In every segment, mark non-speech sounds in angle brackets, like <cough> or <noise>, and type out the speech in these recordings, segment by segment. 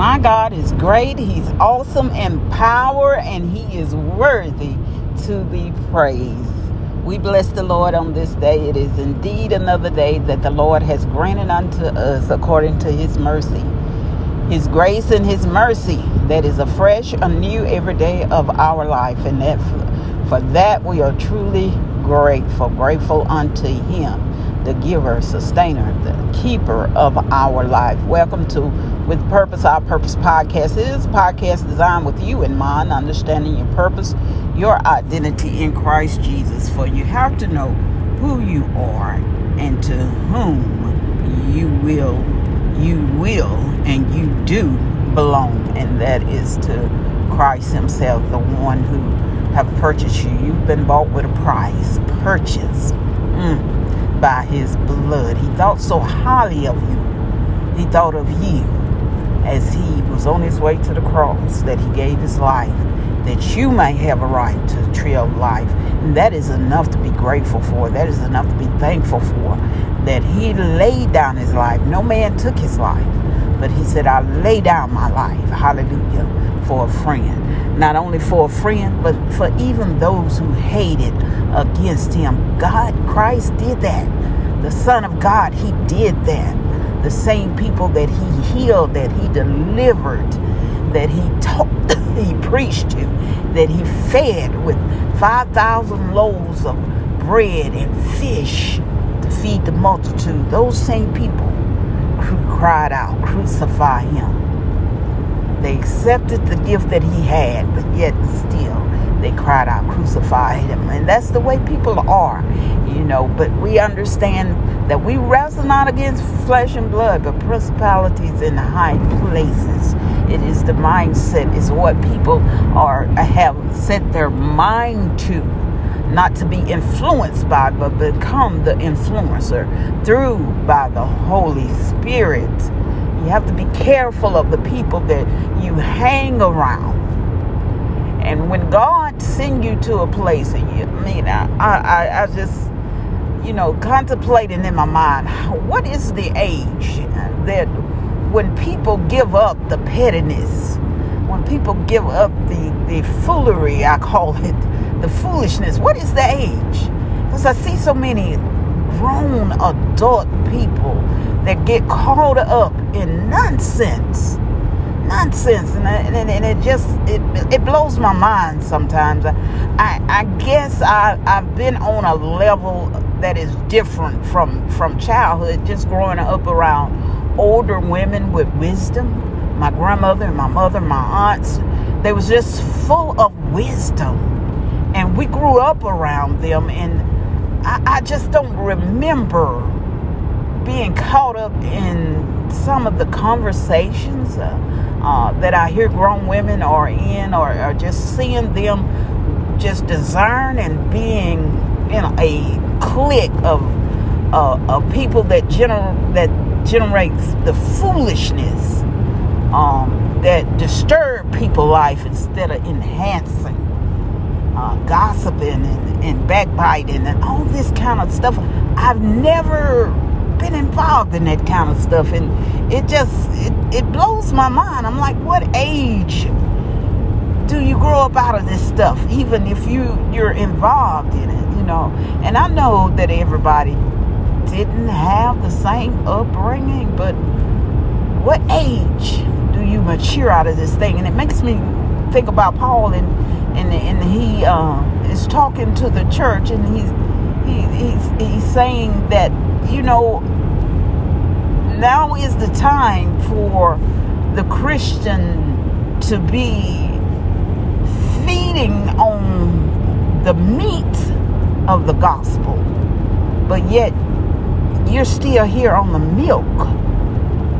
My God is great. He's awesome in power and he is worthy to be praised. We bless the Lord on this day. It is indeed another day that the Lord has granted unto us according to his mercy. His grace and his mercy that is afresh, anew every day of our life. And that for that we are truly grateful, grateful unto him the giver, sustainer, the keeper of our life. Welcome to With Purpose, Our Purpose podcast. Is a podcast designed with you in mind, understanding your purpose, your identity in Christ Jesus. For you have to know who you are and to whom you will, you will, and you do belong. And that is to Christ Himself, the one who have purchased you. You've been bought with a price. purchased Mm by his blood. He thought so highly of you. He thought of you as he was on his way to the cross that he gave his life that you may have a right to the tree of life. And that is enough to be grateful for. That is enough to be thankful for. That he laid down his life. No man took his life. But he said, I lay down my life. Hallelujah. For a friend. Not only for a friend, but for even those who hated against him. God, Christ did that. The Son of God, he did that. The same people that he healed, that he delivered, that he taught, <coughs> he preached to, that he fed with 5,000 loaves of bread and fish to feed the multitude. Those same people cried out, Crucify him. They accepted the gift that he had, but yet still they cried out, crucify him. And that's the way people are, you know. But we understand that we wrestle not against flesh and blood, but principalities in high places. It is the mindset, is what people are have set their mind to. Not to be influenced by, but become the influencer through by the Holy Spirit. You have to be careful of the people that you hang around when God send you to a place, and you, I mean, I, I, I just, you know, contemplating in my mind, what is the age that when people give up the pettiness, when people give up the, the foolery, I call it, the foolishness, what is the age? Because I see so many grown adult people that get caught up in nonsense nonsense and, and, and it just it, it blows my mind sometimes. I i guess i i've been on a level that is different from from childhood just growing up around older women with wisdom. My grandmother and my mother my aunts they was just full of wisdom. And we grew up around them and i, I just don't remember being caught up in some of the conversations uh, uh, that I hear grown women are in, or, or just seeing them just discern and being in a clique of uh, of people that gener- that generates the foolishness um, that disturb people life instead of enhancing. Uh, gossiping and, and backbiting and all this kind of stuff. I've never been involved in that kind of stuff and it just it, it blows my mind. I'm like what age do you grow up out of this stuff even if you you're involved in it you know? And i know that everybody didn't have the same upbringing but what age do you mature out of this thing? And it makes me think about paul and and, and he uh, is talking to the church and he's he, he's, he's saying that you know, now is the time for the Christian to be feeding on the meat of the gospel, but yet you're still here on the milk.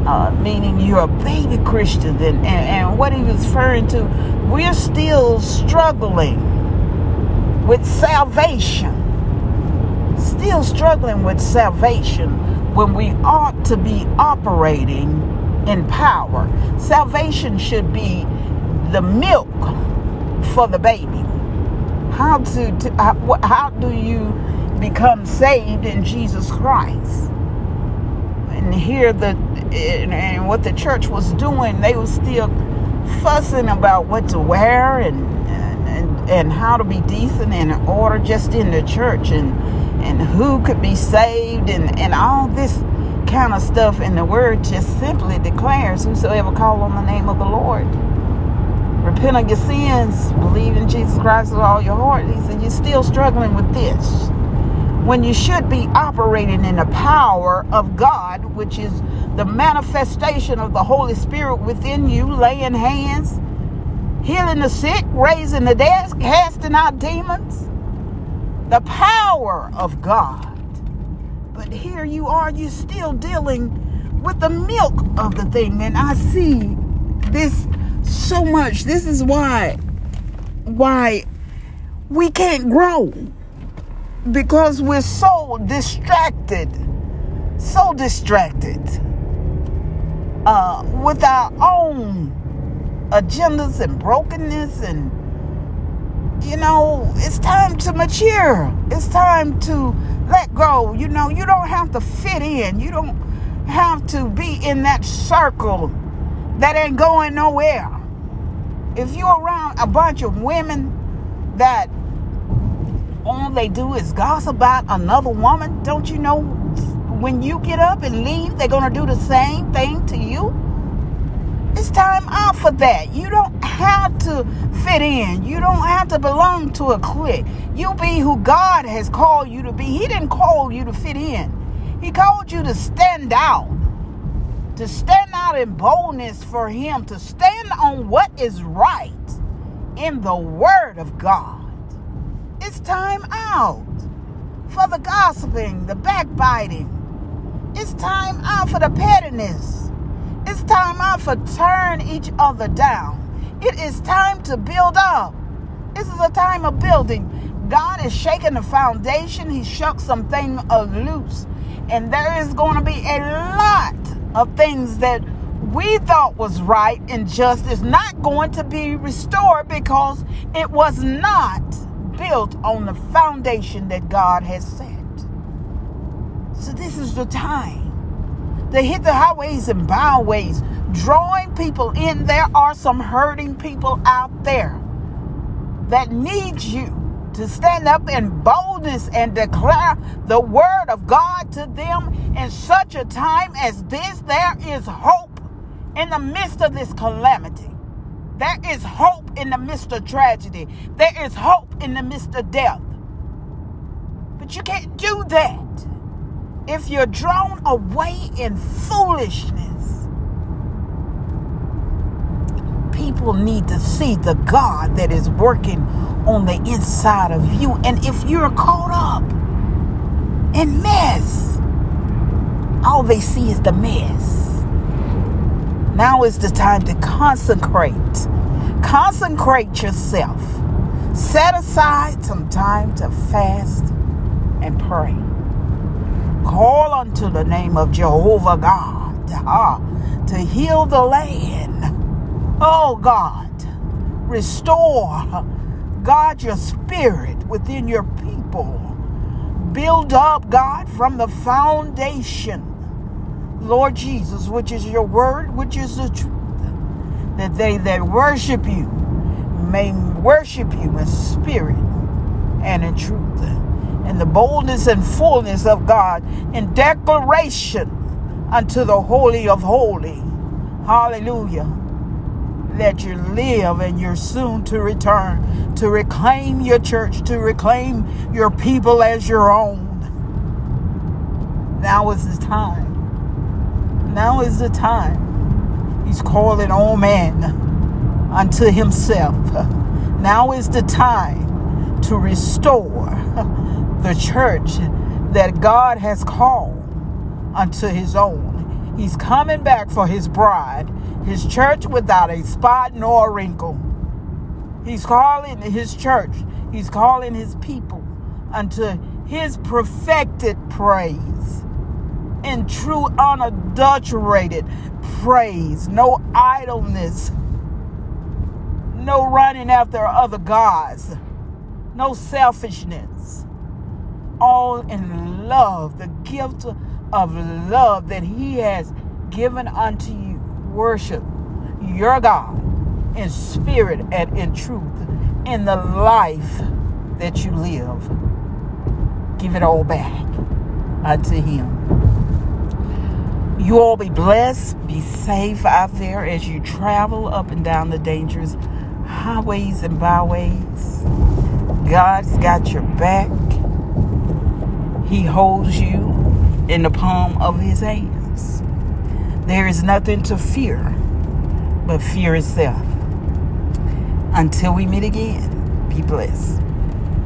Uh, meaning you're a baby Christian, and, and, and what he was referring to, we're still struggling with salvation still struggling with salvation when we ought to be operating in power. Salvation should be the milk for the baby. How to, to how, how do you become saved in Jesus Christ? and here the and, and what the church was doing, they were still fussing about what to wear and and and how to be decent and order just in the church and and who could be saved and and all this kind of stuff. And the word just simply declares whosoever call on the name of the lord repent of your sins believe in jesus christ with all your heart he said you're still struggling with this. When you should be operating in the power of god which is the manifestation of the holy spirit within you laying hands healing the sick raising the dead casting out demons the power of god but here you are, you're still dealing with the milk of the thing. And I see this so much. This is why why we can't grow. Because we're so distracted. So distracted. Uh, with our own agendas and brokenness and you know, it's time to mature. It's time to let go. You know, you don't have to fit in. You don't have to be in that circle that ain't going nowhere. If you're around a bunch of women that all they do is gossip about another woman, don't you know when you get up and leave, they're going to do the same thing to you? It's time out for that. You don't have to fit in. You don't have to belong to a clique. You be who God has called you to be. He didn't call you to fit in. He called you to stand out. To stand out in boldness for him, to stand on what is right in the word of God. It's time out for the gossiping, the backbiting. It's time out for the pettiness. It's time out for turn each other down. It is time to build up. This is a time of building. God is shaking the foundation. He shook something loose. And there is going to be a lot of things that we thought was right and just is not going to be restored because it was not built on the foundation that God has set. So this is the time they hit the highways and byways, drawing people in. There are some hurting people out there that need you to stand up in boldness and declare the word of God to them in such a time as this. There is hope in the midst of this calamity. There is hope in the midst of tragedy. There is hope in the midst of death. But you can't do that if you're drawn away in foolishness, people need to see the God that is working on the inside of you. And if you're caught up in mess, all they see is the mess. Now is the time to consecrate. Consecrate yourself. Set aside some time to fast and pray. Call unto the name of Jehovah God ah, to heal the land. Oh God, restore, God, your spirit within your people. Build up, God, from the foundation, Lord Jesus, which is your word, which is the truth, that they that worship you may worship you in spirit and in truth in the boldness and fullness of God in declaration unto the Holy of Holy. Hallelujah. That you live and you're soon to return to reclaim your church, to reclaim your people as your own. Now is the time. Now is the time. He's calling all men unto himself. Now is the time to restore the church that God has called unto his own. He's coming back for his bride, his church without a spot nor a wrinkle. He's calling his church, he's calling his people unto his perfected praise in true unadulterated praise, no idleness, no running after other gods, no selfishness. All in love, the gift of love that He has given unto you. Worship your God in spirit and in truth in the life that you live. Give it all back unto Him. You all be blessed, be safe out there as you travel up and down the dangerous highways and byways. God's got your back. He holds you in the palm of his hands. There is nothing to fear but fear itself. Until we meet again, be blessed.